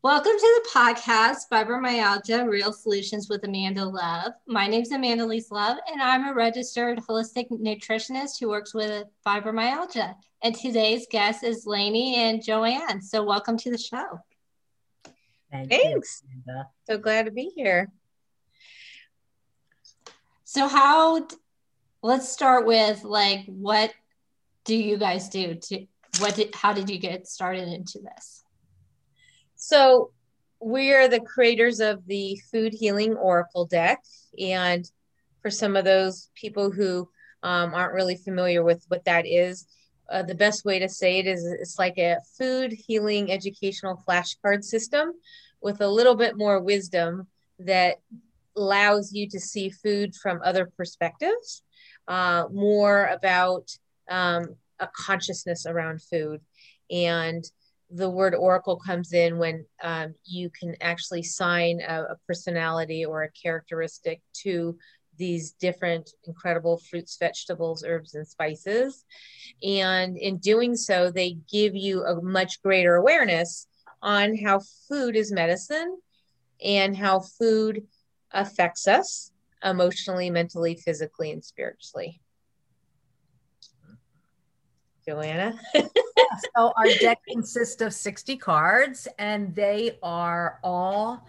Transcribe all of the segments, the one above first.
Welcome to the podcast, Fibromyalgia Real Solutions with Amanda Love. My name is Amanda Lise Love, and I'm a registered holistic nutritionist who works with fibromyalgia. And today's guest is Lainey and Joanne. So, welcome to the show. Thank Thanks. You, so glad to be here. So, how? Let's start with like, what do you guys do? To what? Did, how did you get started into this? So we're the creators of the Food Healing Oracle deck. And for some of those people who um, aren't really familiar with what that is, uh, the best way to say it is it's like a food healing educational flashcard system with a little bit more wisdom that allows you to see food from other perspectives, uh, more about um, a consciousness around food. And the word oracle comes in when um, you can actually sign a, a, personality or a characteristic to these different incredible fruits, vegetables, herbs, and spices. And in doing so, they give you a much greater awareness on how food is medicine and how food affects us emotionally, mentally, physically, and spiritually. Joanna. so our deck consists of 60 cards and they are all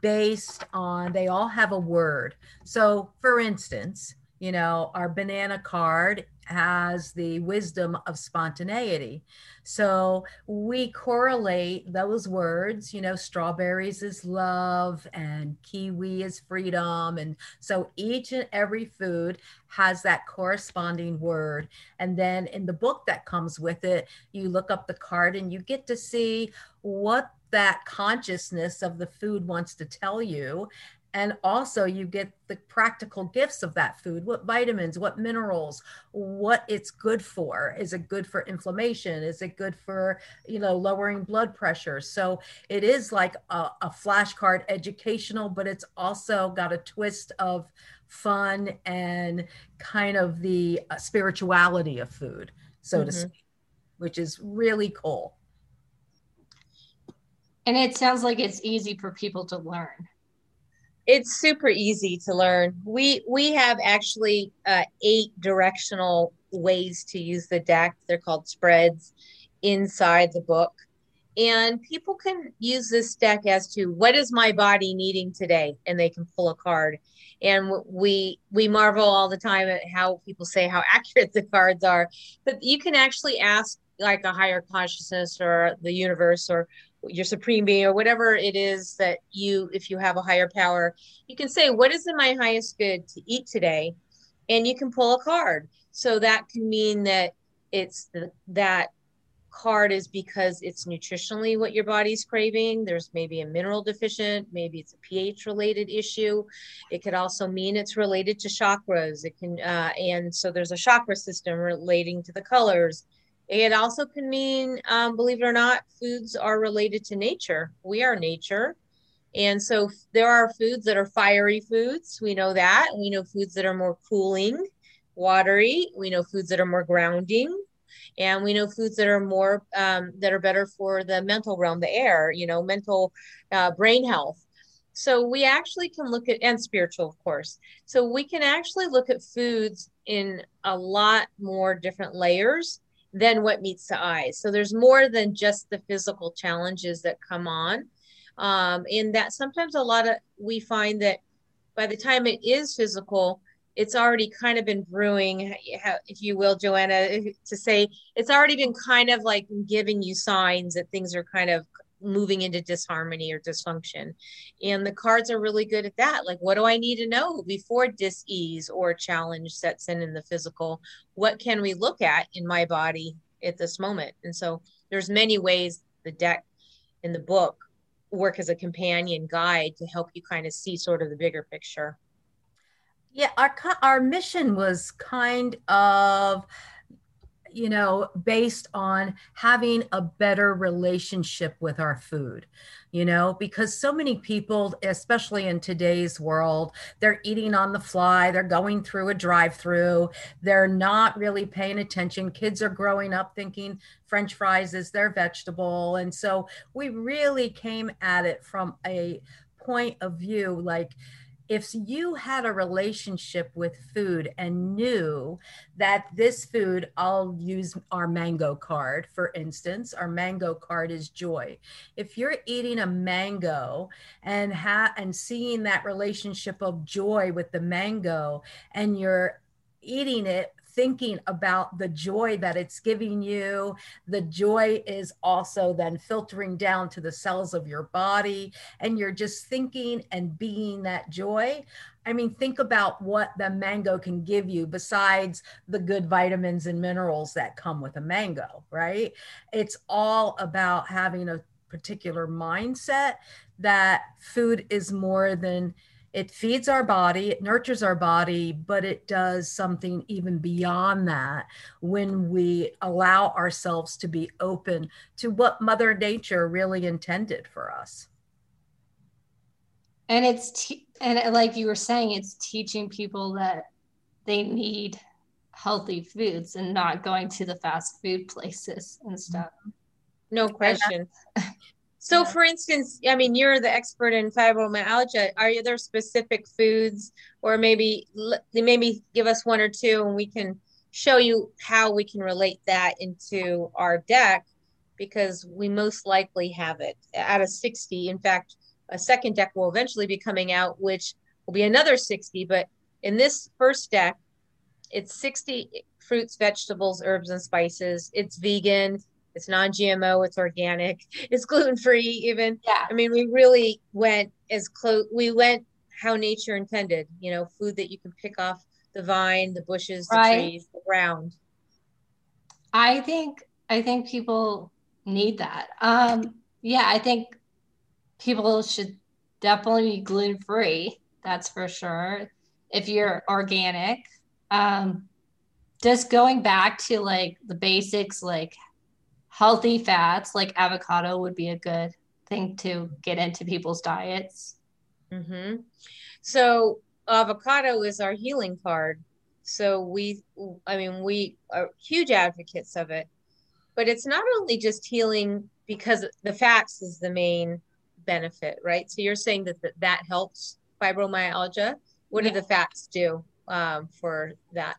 based on they all have a word. So for instance, you know, our banana card has the wisdom of spontaneity. So we correlate those words, you know, strawberries is love and kiwi is freedom. And so each and every food has that corresponding word. And then in the book that comes with it, you look up the card and you get to see what that consciousness of the food wants to tell you and also you get the practical gifts of that food what vitamins what minerals what it's good for. Is it good for inflammation? Is it good for you know lowering blood pressure? So it is like a, a flashcard educational but it's also got a twist of fun and kind of the uh, spirituality of food so mm-hmm. to speak which is really cool. And it sounds like it's easy for people to learn it's super easy to learn. We we have actually uh, eight directional ways to use the deck. They're called spreads inside the book. And people can use this deck as to what is my body needing today, and they can pull a card. And we we marvel all the time at how people say how accurate the cards are, but you can actually ask like a higher consciousness or the universe or your supreme being or whatever it is that you if you have a higher power you can say what is in my highest good to eat today? And you can pull a card. So that can mean that it's the, that card is because it's nutritionally what your body's craving. There's maybe a mineral deficient maybe it's a ph related issue. It could also mean it's related to chakras. It can uh, and so there's a chakra system relating to the colors it also can mean, um, believe it or not, foods are related to nature. We are nature. And so there are foods that are fiery foods. We know that. We know foods that are more cooling, watery. We know foods that are more grounding. And we know foods that are more, um, that are better for the mental realm, the air, you know, mental uh, brain health. So we actually can look at, and spiritual, of course. So we can actually look at foods in a lot more different layers than what meets the eyes. So there's more than just the physical challenges that come on. Um, and that sometimes a lot of we find that by the time it is physical, it's already kind of been brewing, if you will, Joanna, to say it's already been kind of like giving you signs that things are kind of moving into disharmony or dysfunction. And the cards are really good at that. Like, what do I need to know before dis-ease or challenge sets in in the physical? What can we look at in my body at this moment? And so there's many ways the deck in the book work as a companion guide to help you kind of see sort of the bigger picture. Yeah, our our mission was kind of you know, based on having a better relationship with our food, you know, because so many people, especially in today's world, they're eating on the fly, they're going through a drive through, they're not really paying attention. Kids are growing up thinking French fries is their vegetable. And so we really came at it from a point of view like, if you had a relationship with food and knew that this food, I'll use our mango card, for instance, our mango card is joy. If you're eating a mango and ha- and seeing that relationship of joy with the mango and you're eating it thinking about the joy that it's giving you. The joy is also then filtering down to the cells of your body, and you're just thinking and being that joy. I mean, think about what the mango can give you besides the good vitamins and minerals that come with a mango, right? It's all about having a particular mindset that food is more than it feeds our body, it nurtures our body, but it does something even beyond that when we allow ourselves to be open to what Mother Nature really intended for us. And it's, te- and like you were saying, it's teaching people that they need healthy foods and not going to the fast food places and mm-hmm. stuff. No question. So, for instance, I mean, you're the expert in fibromyalgia. Are there specific foods, or maybe maybe give us one or two, and we can show you how we can relate that into our deck, because we most likely have it out of 60. In fact, a second deck will eventually be coming out, which will be another 60. But in this first deck, it's 60 fruits, vegetables, herbs, and spices. It's vegan it's non-gmo it's organic it's gluten-free even. Yeah. I mean we really went as close we went how nature intended you know food that you can pick off the vine the bushes the right. trees the ground. I think i think people need that. Um yeah i think people should definitely be gluten-free that's for sure if you're organic. Um just going back to like the basics like healthy fats like avocado would be a good thing to get into people's diets. Mm-hmm. So avocado is our healing card. So we, I mean, we are huge advocates of it, but it's not only just healing because the fats is the main benefit, right? So you're saying that that, that helps fibromyalgia. What yeah. do the fats do um, for that?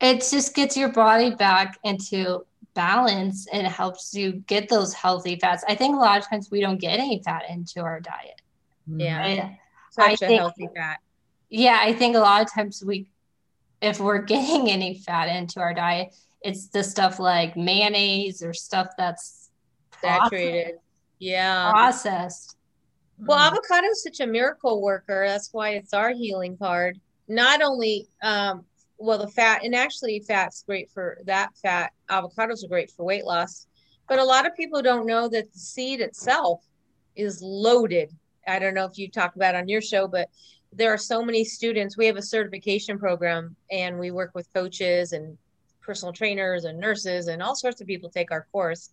It just gets your body back into balance and helps you get those healthy fats. I think a lot of times we don't get any fat into our diet. Yeah. I, Such I a think, healthy fat. Yeah, I think a lot of times we if we're getting any fat into our diet, it's the stuff like mayonnaise or stuff that's saturated. Yeah. Processed. Well, mm. avocado is such a miracle worker. That's why it's our healing card. Not only um, well the fat and actually fat's great for that fat avocados are great for weight loss but a lot of people don't know that the seed itself is loaded. I don't know if you talk about on your show but there are so many students we have a certification program and we work with coaches and personal trainers and nurses and all sorts of people take our course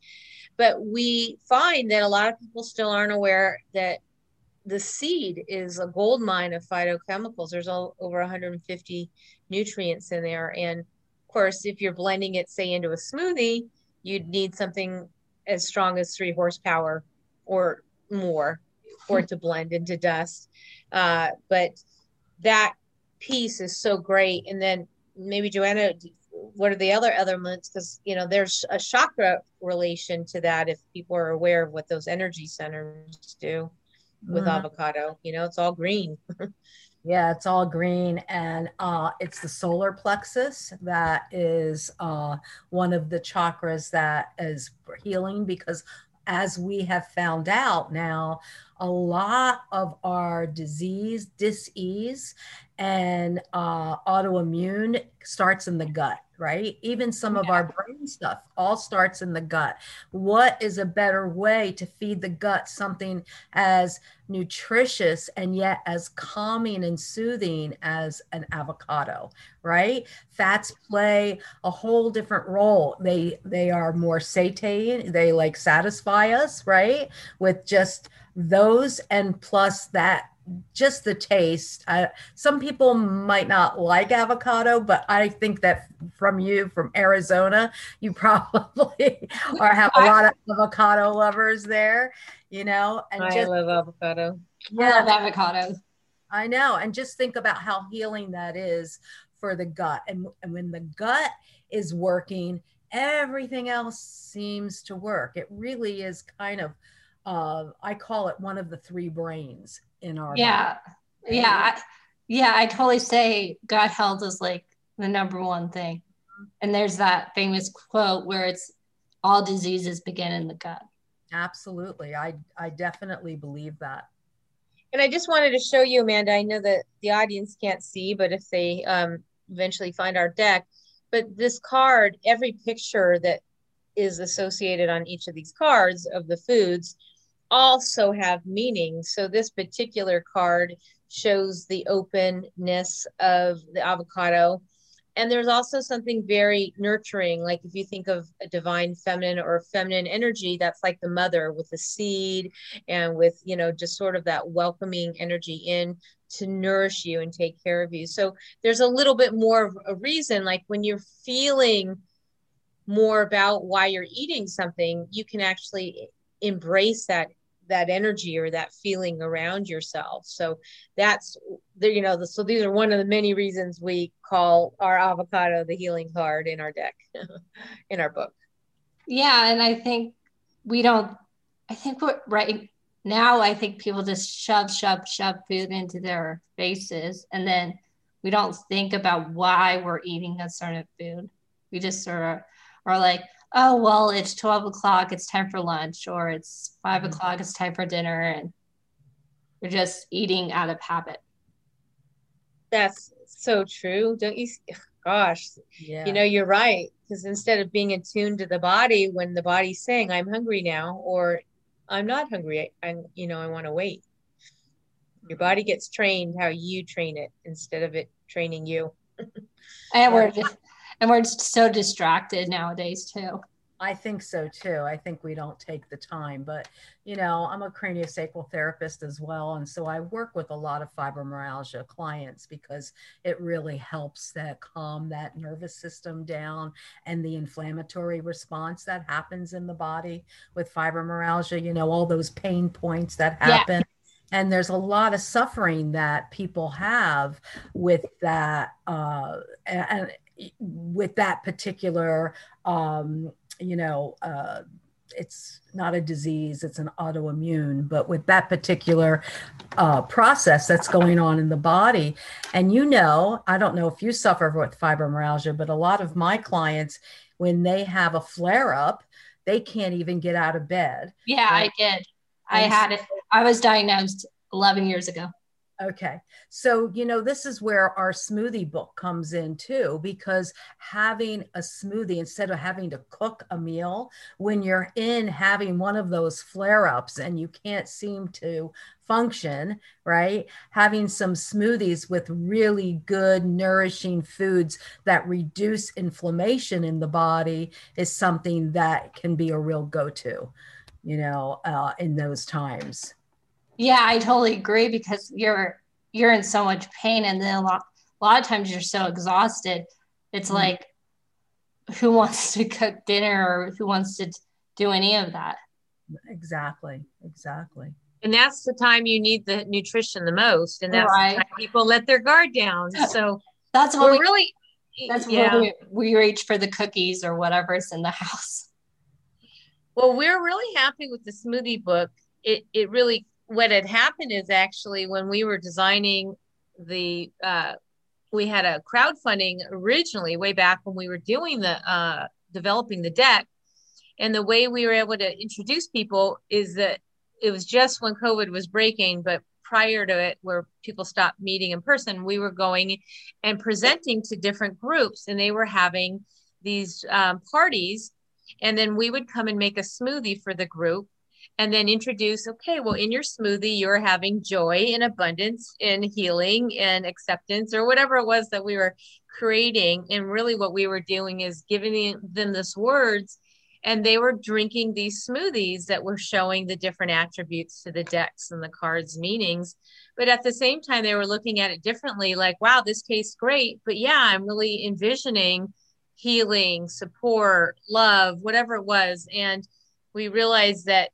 but we find that a lot of people still aren't aware that the seed is a gold mine of phytochemicals. There's all, over 150 nutrients in there. And of course, if you're blending it, say, into a smoothie, you'd need something as strong as three horsepower or more for it to blend into dust. Uh, but that piece is so great. And then maybe Joanna, what are the other elements? Because you know, there's a chakra relation to that. If people are aware of what those energy centers do with mm-hmm. avocado. You know, it's all green. yeah, it's all green. And uh, it's the solar plexus that is uh, one of the chakras that is healing because as we have found out now, a lot of our disease, disease, and uh, autoimmune starts in the gut right? Even some of our brain stuff all starts in the gut. What is a better way to feed the gut something as nutritious and yet as calming and soothing as an avocado, right? Fats play a whole different role. They they are more satiating, they like satisfy us, right? With just those and plus that just the taste. Uh, some people might not like avocado, but I think that from you from Arizona, you probably are have a lot of avocado lovers there, you know. And I just, love avocado. Yeah, I love avocado. I know, and just think about how healing that is for the gut, and, and when the gut is working, everything else seems to work. It really is kind of. Uh, I call it one of the three brains in our yeah. body. yeah I, yeah i totally say gut health is like the number one thing. And there's that famous quote where it's all diseases begin in the gut. Absolutely. I i definitely believe that. And i just wanted to show you amanda i know that the audience can't see but if they um, eventually find our deck but this card every picture that is associated on each of these cards of the foods also have meaning. So this particular card shows the openness of the avocado. And there's also something very nurturing, like if you think of a divine feminine or feminine energy, that's like the mother with the seed and with, you know, just sort of that welcoming energy in to nourish you and take care of you. So there's a little bit more of a reason, like when you're feeling more about why you're eating something, you can actually embrace that that energy or that feeling around yourself. So that's the, you know, so these are one of the many reasons we call our avocado the healing card in our deck, in our book. Yeah. And I think we don't, I think what right now, I think people just shove, shove, shove food into their faces. And then we don't think about why we're eating a certain food. We just sort of are like, oh well it's 12 o'clock it's time for lunch or it's 5 mm-hmm. o'clock it's time for dinner and we're just eating out of habit. That's so true. Don't you gosh. Yeah. you know you're right because instead of being attuned to the body when the body's saying i'm hungry now or i'm not hungry i am you know i want to wait. Your body gets trained how you train it instead of it training you. And we're just and we're so distracted nowadays too I think so too. I think we don't take the time, but you know, I'm a craniosacral therapist as well. And so I work with a lot of fibromyalgia clients because it really helps that calm that nervous system down and the inflammatory response that happens in the body with fibromyalgia, you know, all those pain points that happen. Yeah and there's a lot of suffering that people have with that uh, and with that particular um, you know uh, it's not a disease it's an autoimmune but with that particular uh, process that's going on in the body. And you know i don't know if you suffer with fibromyalgia but a lot of my clients when they have a flare up they can't even get out of bed. Yeah right? i did. I had it. I was diagnosed 11 years ago Okay. So, you know, this is where our smoothie book comes in too, because having a smoothie instead of having to cook a meal, when you're in having one of those flare ups and you can't seem to function, right? Having some smoothies with really good, nourishing foods that reduce inflammation in the body is something that can be a real go to, you know, uh, in those times. Yeah, I totally agree because you're you're in so much pain, and then a lot a lot of times you're so exhausted. It's mm-hmm. like, who wants to cook dinner or who wants to do any of that? Exactly, exactly. And that's the time you need the nutrition the most, and that's right. people let their guard down. So that's what we really. That's yeah. we, we reach for the cookies or whatever's in the house. Well, we're really happy with the smoothie book. It it really what had happened is actually when we were designing the uh, we had a crowdfunding originally way back when we were doing the uh, developing the deck. And the way we were able to introduce people is that it was just when covid was breaking but prior to it where people stopped meeting in person we were going and presenting to different groups and they were having these um, parties. And then we would come and make a smoothie for the group and then introduce okay well in your smoothie you're having joy and abundance and healing and acceptance or whatever it was that we were creating. And really what we were doing is giving them this words and they were drinking these smoothies that were showing the different attributes to the decks and the cards meanings. But at the same time they were looking at it differently like wow this tastes great but yeah i'm really envisioning healing support love whatever it was. And we realized that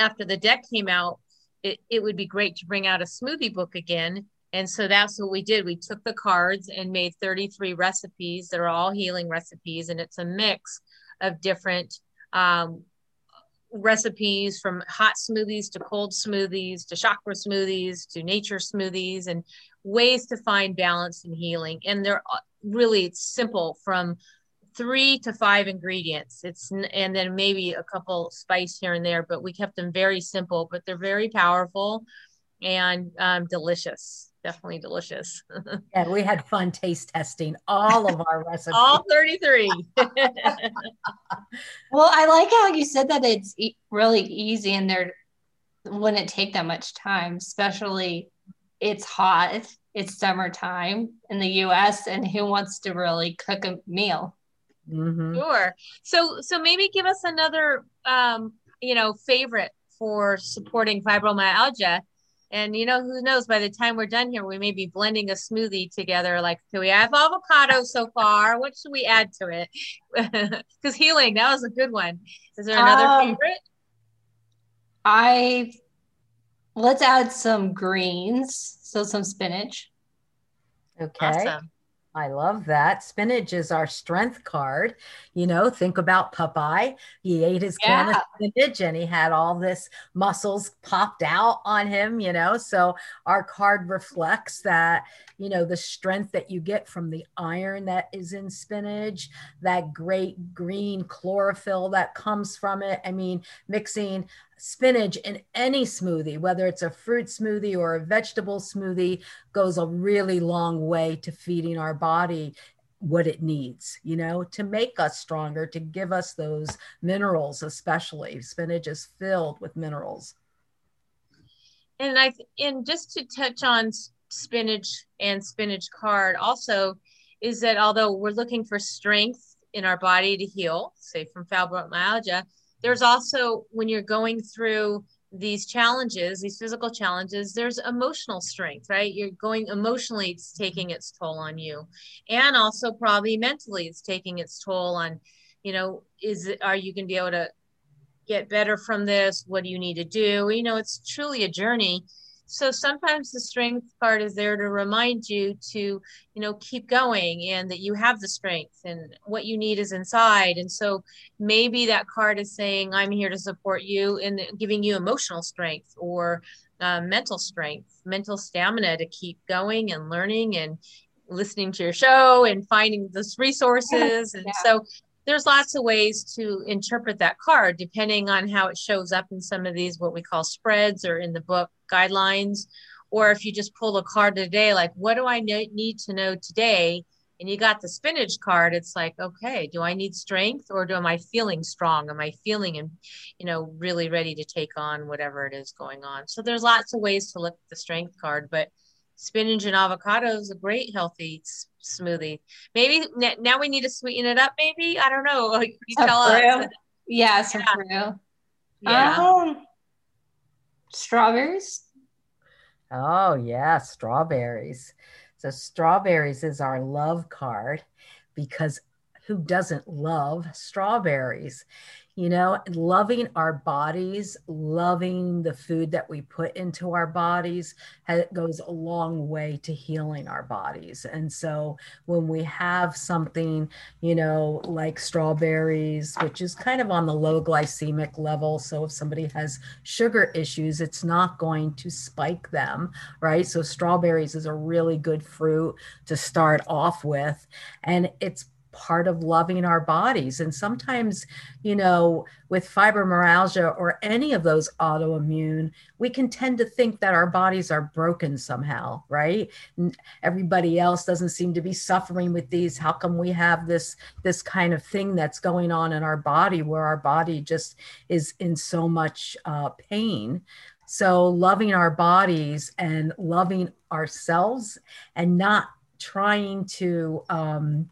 after the deck came out it, it would be great to bring out a smoothie book again. And so that's what we did. We took the cards and made 33 recipes that are all healing recipes. And it's a mix of different um, recipes from hot smoothies to cold smoothies to chakra smoothies to nature smoothies and ways to find balance and healing. And they're uh, really simple from three to five ingredients. It's and then maybe a couple spice here and there, but we kept them very simple, but they're very powerful and um, delicious definitely delicious. yeah, we had fun taste testing all of our recipes. all 33. well, I like how you said that it's e- really easy and there wouldn't take that much time, especially it's hot, it's summertime in the US, and who wants to really cook a meal? Mm-hmm. Sure. So, so maybe give us another, um, you know, favorite for supporting fibromyalgia and you know, who knows, by the time we're done here, we may be blending a smoothie together. Like, do we have avocado so far? What should we add to it? Because healing, that was a good one. Is there another um, favorite? I let's add some greens, so some spinach. Okay. Awesome. I love that. Spinach is our strength card. You know, think about Popeye. He ate his yeah. can of spinach and he had all this muscles popped out on him, you know. So our card reflects that, you know, the strength that you get from the iron that is in spinach, that great green chlorophyll that comes from it. I mean, mixing spinach in any smoothie, whether it's a fruit smoothie or a vegetable smoothie, goes a really long way to feeding our body what it needs, you know, to make us stronger, to give us those minerals, especially. Spinach is filled with minerals. And I and just to touch on spinach and spinach card also is that although we're looking for strength in our body to heal, say from fibromyalgia, there's also when you're going through these challenges these physical challenges there's emotional strength right? You're going emotionally it's taking its toll on you. And also probably mentally it's taking its toll on you know is it are you going to be able to get better from this? What do you need to do? You know it's truly a journey so sometimes the strength card is there to remind you to you know keep going and that you have the strength and what you need is inside. And so maybe that card is saying i'm here to support you and giving you emotional strength or uh, mental strength mental stamina to keep going and learning and listening to your show and finding those resources. And yeah. so there's lots of ways to interpret that card depending on how it shows up in some of these what we call spreads or in the book guidelines or if you just pull a card today like what do i need to know today and you got the spinach card it's like okay do i need strength or do am i feeling strong am i feeling and you know really ready to take on whatever it is going on so there's lots of ways to look at the strength card but spinach and avocado is a great healthy smoothie. Maybe now we need to sweeten it up. Maybe I don't know. You tell us. Yeah, yeah. Yeah. Um, strawberries. Oh yeah, strawberries. So strawberries is our love card because who doesn't love strawberries? You know, loving our bodies, loving the food that we put into our bodies goes a long way to healing our bodies. And so when we have something, you know, like strawberries, which is kind of on the low glycemic level. So if somebody has sugar issues, it's not going to spike them, right? So strawberries is a really good fruit to start off with. And it's part of loving our bodies. And sometimes, you know, with fibromyalgia or any of those autoimmune, we can tend to think that our bodies are broken somehow, right? Everybody else doesn't seem to be suffering with these. How come we have this this kind of thing that's going on in our body where our body just is in so much uh, pain? So loving our bodies and loving ourselves and not trying to um,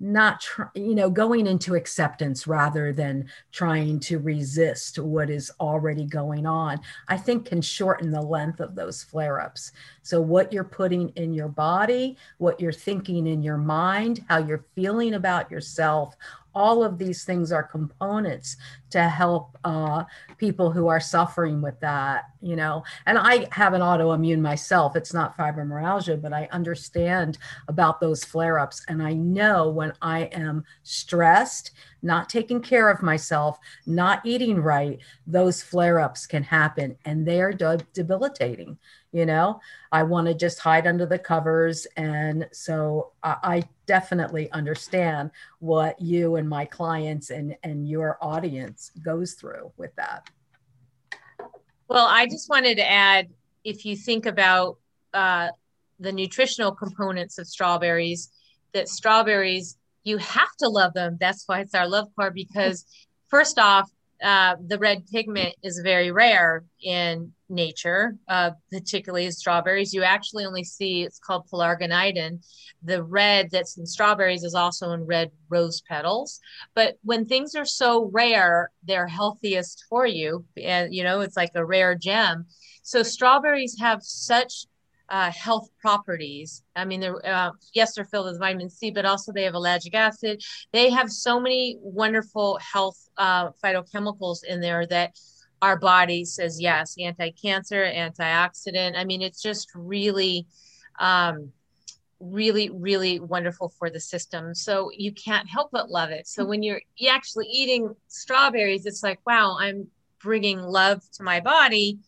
not try, you know going into acceptance rather than trying to resist what is already going on i think can shorten the length of those flare ups so what you're putting in your body what you're thinking in your mind how you're feeling about yourself all of these things are components to help uh, people who are suffering with that you know? And i have an autoimmune myself. It's not fibromyalgia but i understand about those flare-ups. And i know when i am stressed not taking care of myself not eating right those flare-ups can happen. And they're de- debilitating you know? I want to just hide under the covers and so I, I, definitely understand what you and my clients and and your audience goes through with that. Well i just wanted to add if you think about uh, the nutritional components of strawberries that strawberries you have to love them. That's why it's our love card because first off uh, the red pigment is very rare in nature, uh, particularly in strawberries. You actually only see it's called pelargonidin. The red that's in strawberries is also in red rose petals. But when things are so rare, they're healthiest for you, and you know it's like a rare gem. So strawberries have such uh, health properties. I mean, they're uh, yes, they're filled with vitamin C, but also they have ellagic acid. They have so many wonderful health uh, phytochemicals in there that our body says yes, anti-cancer, antioxidant. I mean, it's just really, um, really, really wonderful for the system. So you can't help but love it. So when you're actually eating strawberries, it's like, wow, I'm bringing love to my body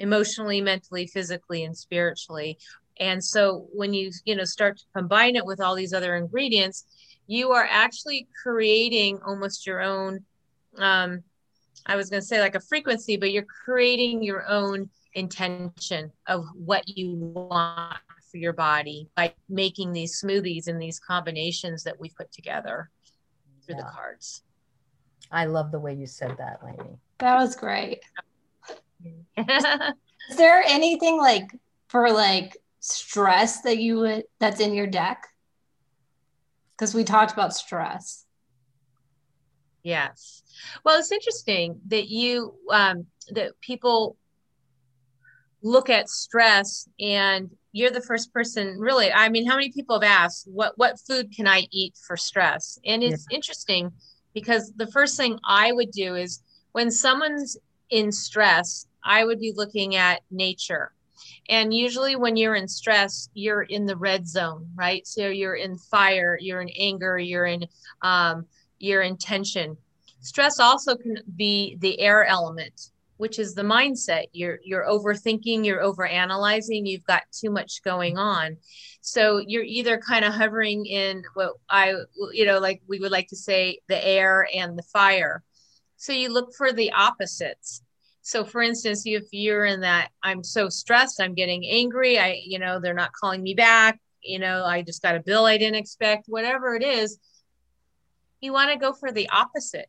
emotionally, mentally, physically, and spiritually. And so when you, you know, start to combine it with all these other ingredients, you are actually creating almost your own, um, I was going to say like a frequency, but you're creating your own intention of what you want for your body by making these smoothies and these combinations that we put together through yeah. the cards. I love the way you said that, Lainey. That was great. Is there anything like for like stress that you would that's in your deck? Because we talked about stress. Yes. Well, it's interesting that you um, that people look at stress and you're the first person really i mean how many people have asked what what food can i eat for stress and it's yeah. interesting because the first thing i would do is when someone's in stress I would be looking at nature. And usually, when you're in stress, you're in the red zone, right? So you're in fire, you're in anger, you're in um, you're in tension. Stress also can be the air element, which is the mindset. You're you're overthinking, you're overanalyzing, you've got too much going on. So you're either kind of hovering in what I you know like we would like to say the air and the fire. So you look for the opposites. So for instance if you're in that i'm so stressed i'm getting angry i you know they're not calling me back you know i just got a bill i didn't expect whatever it is you want to go for the opposite.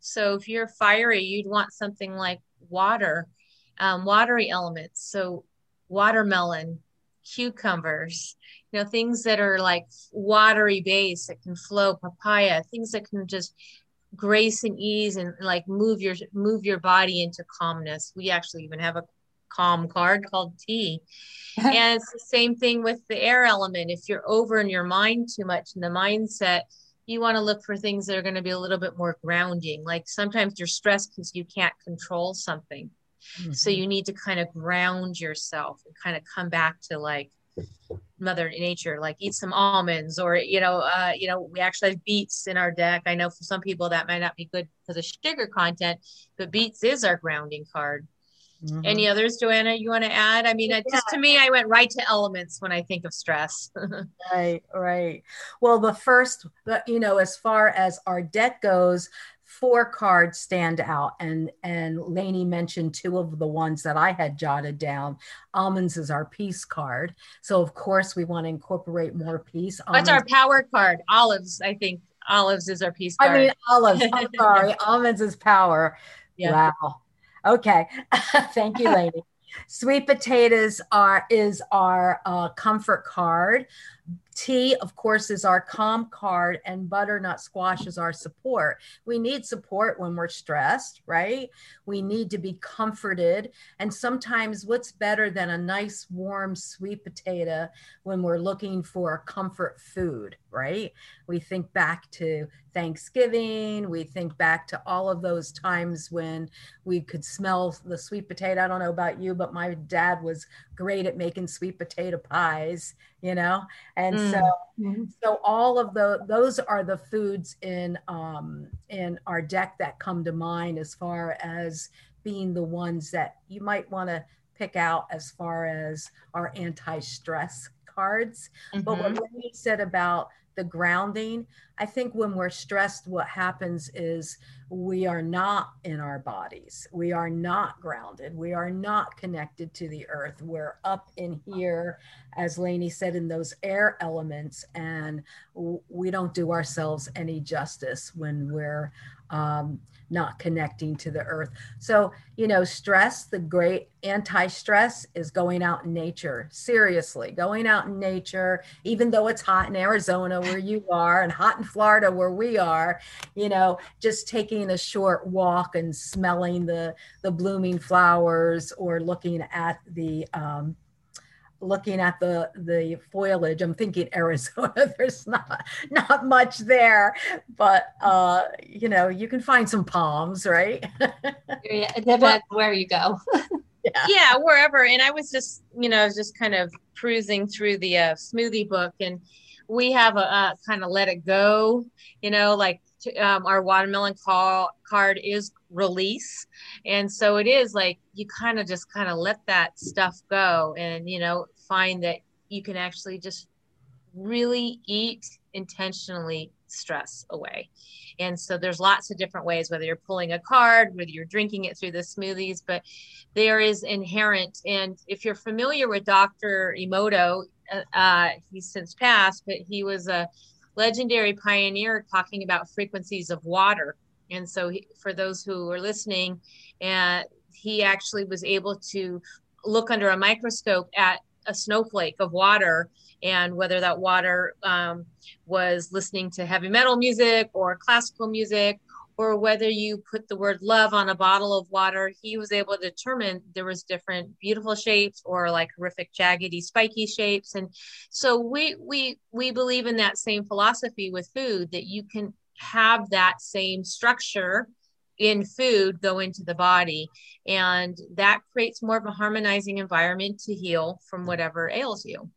So if you're fiery you'd want something like water um, watery elements. So watermelon cucumbers you know things that are like watery base that can flow papaya things that can just grace and ease and like move your move your body into calmness we actually even have a calm card called tea. and it's the same thing with the air element if you're over in your mind too much in the mindset you want to look for things that are going to be a little bit more grounding like sometimes you're stressed because you can't control something mm-hmm. so you need to kind of ground yourself and kind of come back to like mother nature like eat some almonds or you know uh, you know we actually have beets in our deck i know for some people that might not be good because of sugar content but beets is our grounding card Mm-hmm. Any others, Joanna, you want to add? I mean, yeah. just to me, I went right to elements when I think of stress. right, right. Well, the first, you know, as far as our deck goes, four cards stand out and and Lainey mentioned two of the ones that I had jotted down. Almonds is our peace card. So of course we want to incorporate more peace. What's our power card? Olives, I think. Olives is our peace card. I mean olives. I'm sorry. Almonds is power. Yeah. Wow. Okay. Thank you, Lainey. Sweet potatoes are is our uh, comfort card. Tea, of course, is our calm card, and butternut squash is our support. We need support when we're stressed, right? We need to be comforted. And sometimes, what's better than a nice, warm sweet potato when we're looking for comfort food, right? We think back to Thanksgiving. We think back to all of those times when we could smell the sweet potato. I don't know about you, but my dad was great at making sweet potato pies, you know? And mm. so mm-hmm. so all of the those are the foods in um in our deck that come to mind as far as being the ones that you might want to pick out as far as our anti-stress cards. Mm-hmm. But what we said about the grounding. I think when we're stressed, what happens is we are not in our bodies. We are not grounded. We are not connected to the earth. We're up in here, as Lainey said, in those air elements, and we don't do ourselves any justice when we're um, not connecting to the earth. So, you know, stress, the great anti stress is going out in nature. Seriously, going out in nature, even though it's hot in Arizona where you are and hot in Florida where we are, you know, just taking a short walk and smelling the, the blooming flowers or looking at the, um, looking at the the foliage i'm thinking arizona there's not not much there but uh you know you can find some palms right yeah it depends where you go yeah. yeah wherever and i was just you know just kind of cruising through the uh, smoothie book and we have a, a kind of let it go you know like um, our watermelon call, card is release and so it is like you kind of just kind of let that stuff go and you know find that you can actually just really eat intentionally stress away. And so there's lots of different ways, whether you're pulling a card, whether you're drinking it through the smoothies, but there is inherent. And if you're familiar with Dr. Emoto, uh, uh, he's since passed, but he was a legendary pioneer talking about frequencies of water. And so he, for those who are listening, uh, he actually was able to look under a microscope at a snowflake of water and whether that water um, was listening to heavy metal music or classical music or whether you put the word love on a bottle of water he was able to determine there was different beautiful shapes or like horrific jaggedy spiky shapes. And so we we we believe in that same philosophy with food that you can have that same structure in food go into the body. And that creates more of a harmonizing environment to heal from whatever ails you.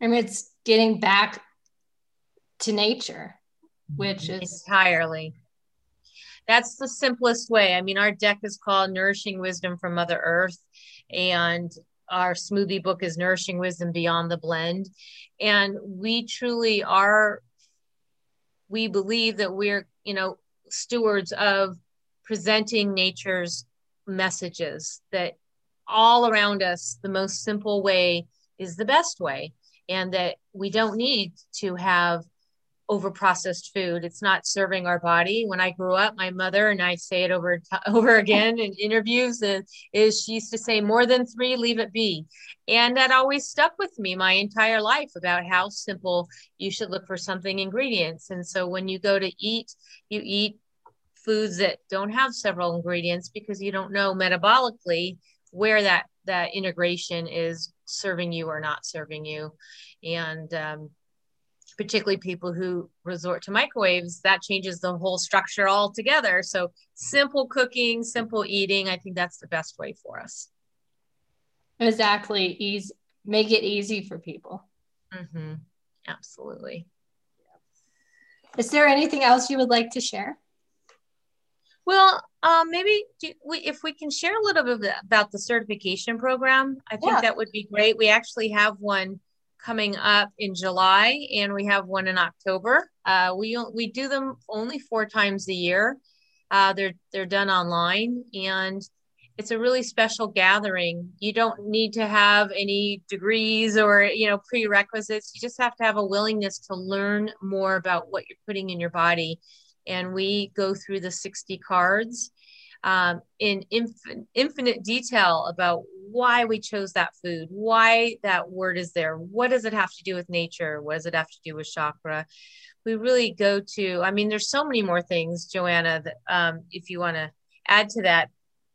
I mean, it's getting back to nature, which is entirely. That's the simplest way. I mean, our deck is called Nourishing Wisdom from Mother Earth, and our smoothie book is Nourishing Wisdom Beyond the Blend. And we truly are, we believe that we're, you know, stewards of presenting nature's messages that all around us, the most simple way is the best way and that we don't need to have over processed food. It's not serving our body. When i grew up my mother and i say it over over again in interviews is she used to say more than three leave it be. And that always stuck with me my entire life about how simple you should look for something ingredients. And so when you go to eat you eat foods that don't have several ingredients because you don't know metabolically where that that integration is serving you or not serving you. And um, particularly people who resort to microwaves that changes the whole structure altogether so simple cooking simple eating i think that's the best way for us exactly easy make it easy for people mm-hmm. absolutely is there anything else you would like to share Well, um, maybe we, if we can share a little bit about the certification program, I think yeah. that would be great. We actually have one coming up in July, and we have one in October. Uh, we we do them only four times a year. Uh, they're they're done online, and it's a really special gathering. You don't need to have any degrees or you know prerequisites. You just have to have a willingness to learn more about what you're putting in your body. And we go through the 60 cards um, in infin- infinite detail about why we chose that food, why that word is there, what does it have to do with nature, what does it have to do with chakra. We really go to, I mean, there's so many more things, Joanna, that um, if you want to add to that,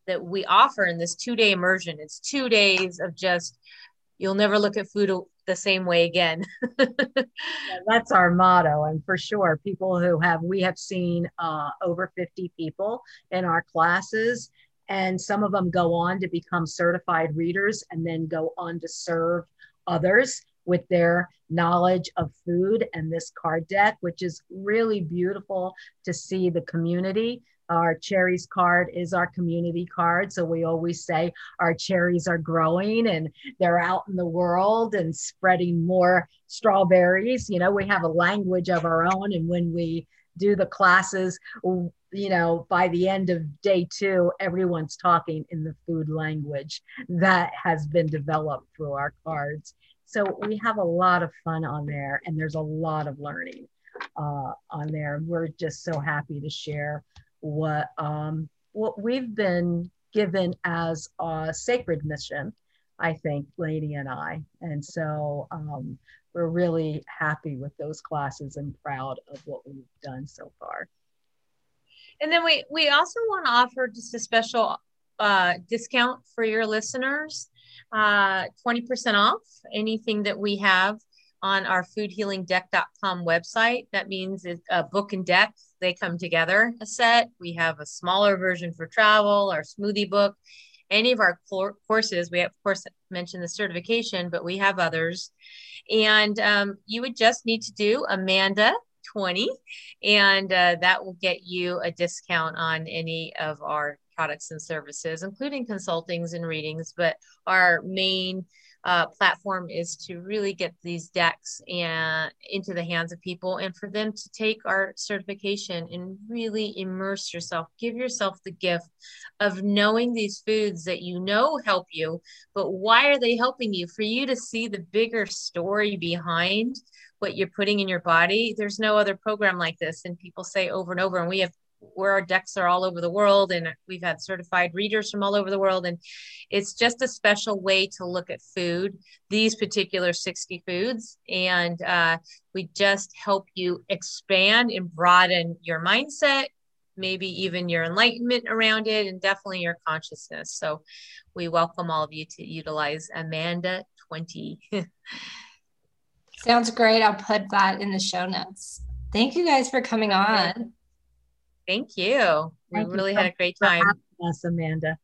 that we offer in this two day immersion. It's two days of just, you'll never look at food the same way again. yeah, that's our motto. And for sure, people who have, we have seen uh, over 50 people in our classes, and some of them go on to become certified readers and then go on to serve others with their knowledge of food and this card deck, which is really beautiful to see the community our cherries card is our community card. So we always say our cherries are growing and they're out in the world and spreading more strawberries. You know, we have a language of our own. And when we do the classes, you know, by the end of day two, everyone's talking in the food language that has been developed through our cards. So we have a lot of fun on there and there's a lot of learning uh, on there. We're just so happy to share what um, what we've been given as a sacred mission, I think, Lady and I. And so um, we're really happy with those classes and proud of what we've done so far. And then we we also want to offer just a special uh, discount for your listeners, uh, 20% off anything that we have on our foodhealingdeck.com website. That means it's a book and deck. They come together a set. We have a smaller version for travel, our smoothie book, any of our courses. We, have, of course, mentioned the certification, but we have others. And um, you would just need to do Amanda 20, and uh, that will get you a discount on any of our products and services, including consultings and readings. But our main uh, platform is to really get these decks and into the hands of people and for them to take our certification and really immerse yourself give yourself the gift of knowing these foods that you know help you but why are they helping you for you to see the bigger story behind what you're putting in your body there's no other program like this and people say over and over and we have where our decks are all over the world and we've had certified readers from all over the world and it's just a special way to look at food these particular 60 foods and uh, we just help you expand and broaden your mindset maybe even your enlightenment around it and definitely your consciousness. So we welcome all of you to utilize amanda 20 sounds great. I'll put that in the show notes. Thank you guys for coming on Thank you. We really had a great time. Yes, Amanda.